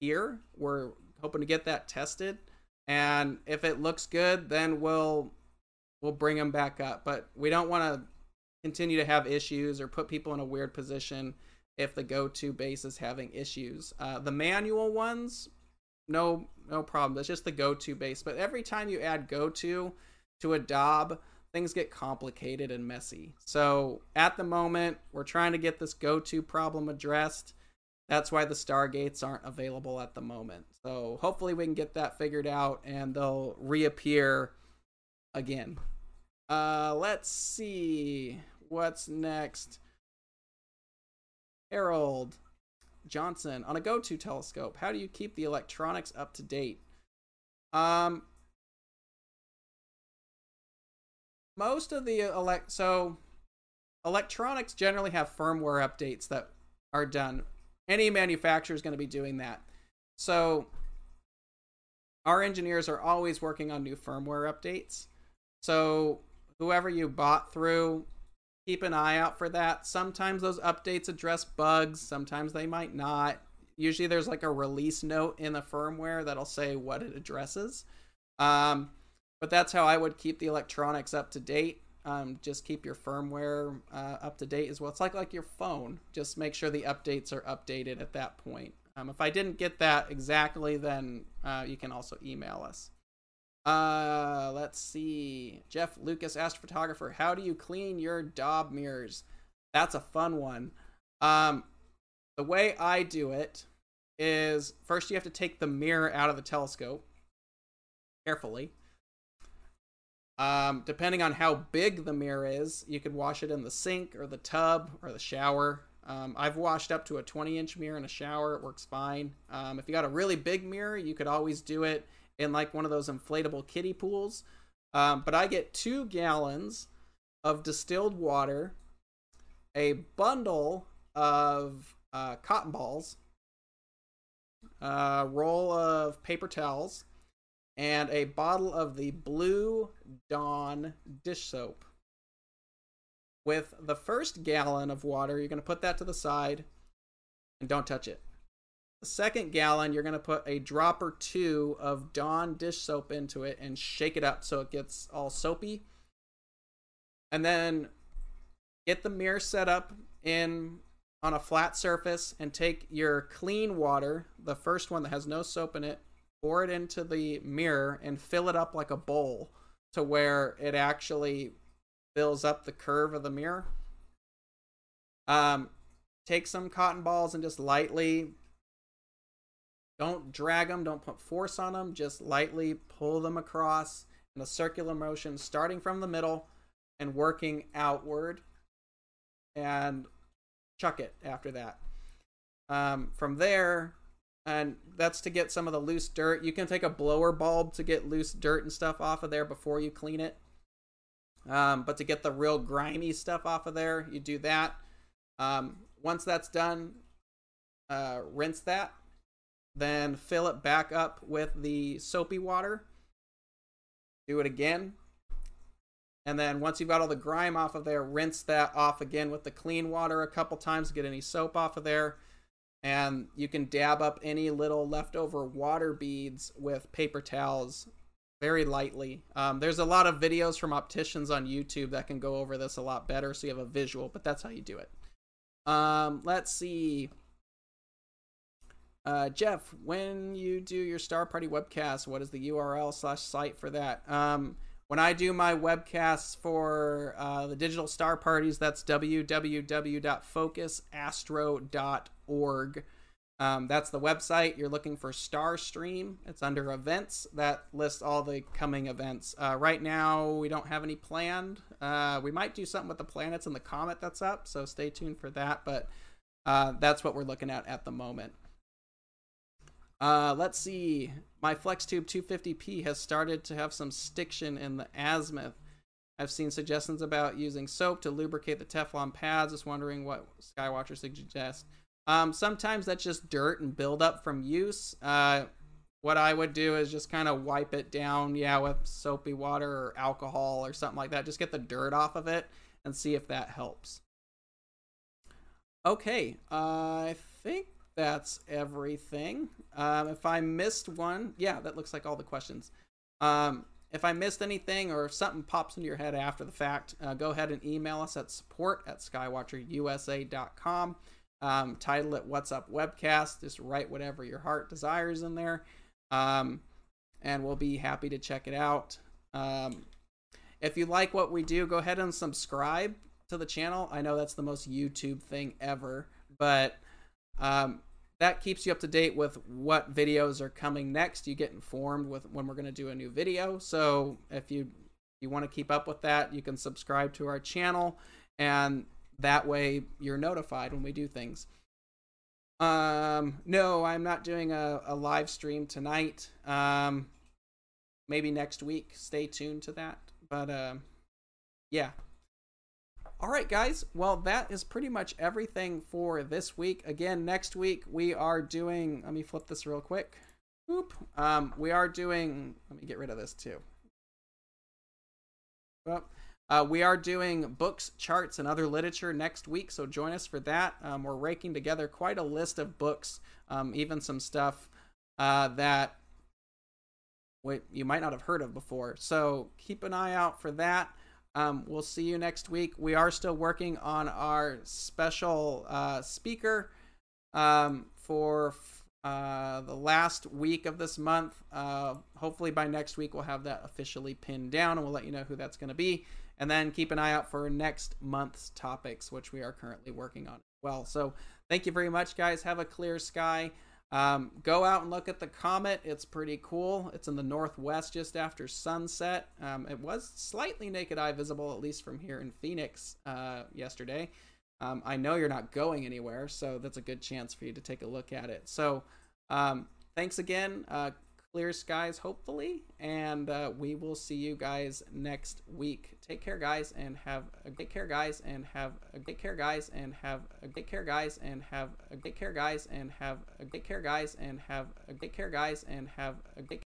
here. We're hoping to get that tested, and if it looks good, then we'll we'll bring them back up. But we don't want to continue to have issues or put people in a weird position if the go-to base is having issues. Uh, the manual ones no no problem. That's just the go-to base. But every time you add go-to to a DOB, things get complicated and messy. So at the moment, we're trying to get this go-to problem addressed. That's why the Stargates aren't available at the moment. So hopefully we can get that figured out and they'll reappear again. Uh, let's see what's next. Harold, Johnson, on a go-to telescope, how do you keep the electronics up to date? Um, most of the elect so electronics generally have firmware updates that are done. Any manufacturer is going to be doing that. So our engineers are always working on new firmware updates. So whoever you bought through keep an eye out for that. Sometimes those updates address bugs, sometimes they might not. Usually there's like a release note in the firmware that'll say what it addresses. Um, but that's how I would keep the electronics up to date. Um, just keep your firmware uh, up to date as well. It's like like your phone. Just make sure the updates are updated at that point. Um, if I didn't get that exactly, then uh, you can also email us. Uh, let's see. Jeff Lucas, astrophotographer. How do you clean your Dob mirrors? That's a fun one. Um, the way I do it is first you have to take the mirror out of the telescope carefully. Um, depending on how big the mirror is, you could wash it in the sink or the tub or the shower. Um, I've washed up to a 20 inch mirror in a shower. It works fine. Um, if you got a really big mirror, you could always do it in like one of those inflatable kiddie pools. Um, but I get two gallons of distilled water, a bundle of uh, cotton balls, a roll of paper towels, and a bottle of the Blue Dawn dish soap. With the first gallon of water, you're going to put that to the side and don't touch it The second gallon, you're going to put a drop or two of Dawn dish soap into it and shake it up so it gets all soapy. And then get the mirror set up in on a flat surface and take your clean water, the first one that has no soap in it, pour it into the mirror and fill it up like a bowl to where it actually fills up the curve of the mirror. Um, take some cotton balls and just lightly don't drag them, don't put force on them, just lightly pull them across in a circular motion, starting from the middle and working outward, and chuck it after that. Um, from there, and that's to get some of the loose dirt. You can take a blower bulb to get loose dirt and stuff off of there before you clean it. Um, but to get the real grimy stuff off of there, you do that. Um, once that's done, uh, rinse that, then fill it back up with the soapy water. Do it again. And then once you've got all the grime off of there, rinse that off again with the clean water a couple times to get any soap off of there. And you can dab up any little leftover water beads with paper towels very lightly. Um, there's a lot of videos from opticians on YouTube that can go over this a lot better so you have a visual, but that's how you do it. Um, let's see. Uh, Jeff, when you do your Star Party webcast, what is the URL slash site for that? Um, when I do my webcasts for uh, the digital star parties, that's www.focusastro.org. Um, that's the website. You're looking for Star Stream. It's under events that lists all the coming events. Uh, right now, we don't have any planned. Uh, we might do something with the planets and the comet that's up, so stay tuned for that. But uh, that's what we're looking at at the moment. Uh, let's see. My FlexTube 250p has started to have some stiction in the azimuth. I've seen suggestions about using soap to lubricate the Teflon pads. Just wondering what Skywatcher suggests. Um, sometimes that's just dirt and buildup from use. Uh, what I would do is just kind of wipe it down, yeah, with soapy water or alcohol or something like that. Just get the dirt off of it and see if that helps. Okay, uh, I think that's everything. Um, if I missed one, yeah, that looks like all the questions. Um, if I missed anything or if something pops into your head after the fact, uh, go ahead and email us at support at skywatcherusa.com. Um, title it What's Up Webcast. Just write whatever your heart desires in there. Um, and we'll be happy to check it out. Um, if you like what we do, go ahead and subscribe to the channel. I know that's the most YouTube thing ever, but um, that keeps you up to date with what videos are coming next. You get informed with when we're going to do a new video. So if you you want to keep up with that, you can subscribe to our channel, and that way you're notified when we do things. Um, no, I'm not doing a, a live stream tonight. Um, maybe next week. Stay tuned to that. But uh, yeah, all right, guys. Well, that is pretty much everything for this week. Again, next week we are doing. Let me flip this real quick. Oop. Um, we are doing. Let me get rid of this too. Well, uh, we are doing books, charts, and other literature next week, so join us for that. Um, we're raking together quite a list of books, um, even some stuff uh, that you might not have heard of before. So keep an eye out for that. Um, we'll see you next week. We are still working on our special uh, speaker um, for uh, the last week of this month. Uh, hopefully, by next week, we'll have that officially pinned down and we'll let you know who that's going to be. And then keep an eye out for next month's topics, which we are currently working on as well. So, thank you very much, guys. Have a clear sky. Um, go out and look at the comet. It's pretty cool. It's in the northwest just after sunset. Um, it was slightly naked eye visible, at least from here in Phoenix uh, yesterday. Um, I know you're not going anywhere, so that's a good chance for you to take a look at it. So, um, thanks again. Uh, clear skies, hopefully, and uh, we will see you guys next week. Take care, guys, and have a great care, guys, and have a great care, guys, and have a great care, guys, and have a great care, guys, and have a great care, guys, and have a great care, guys, and have a great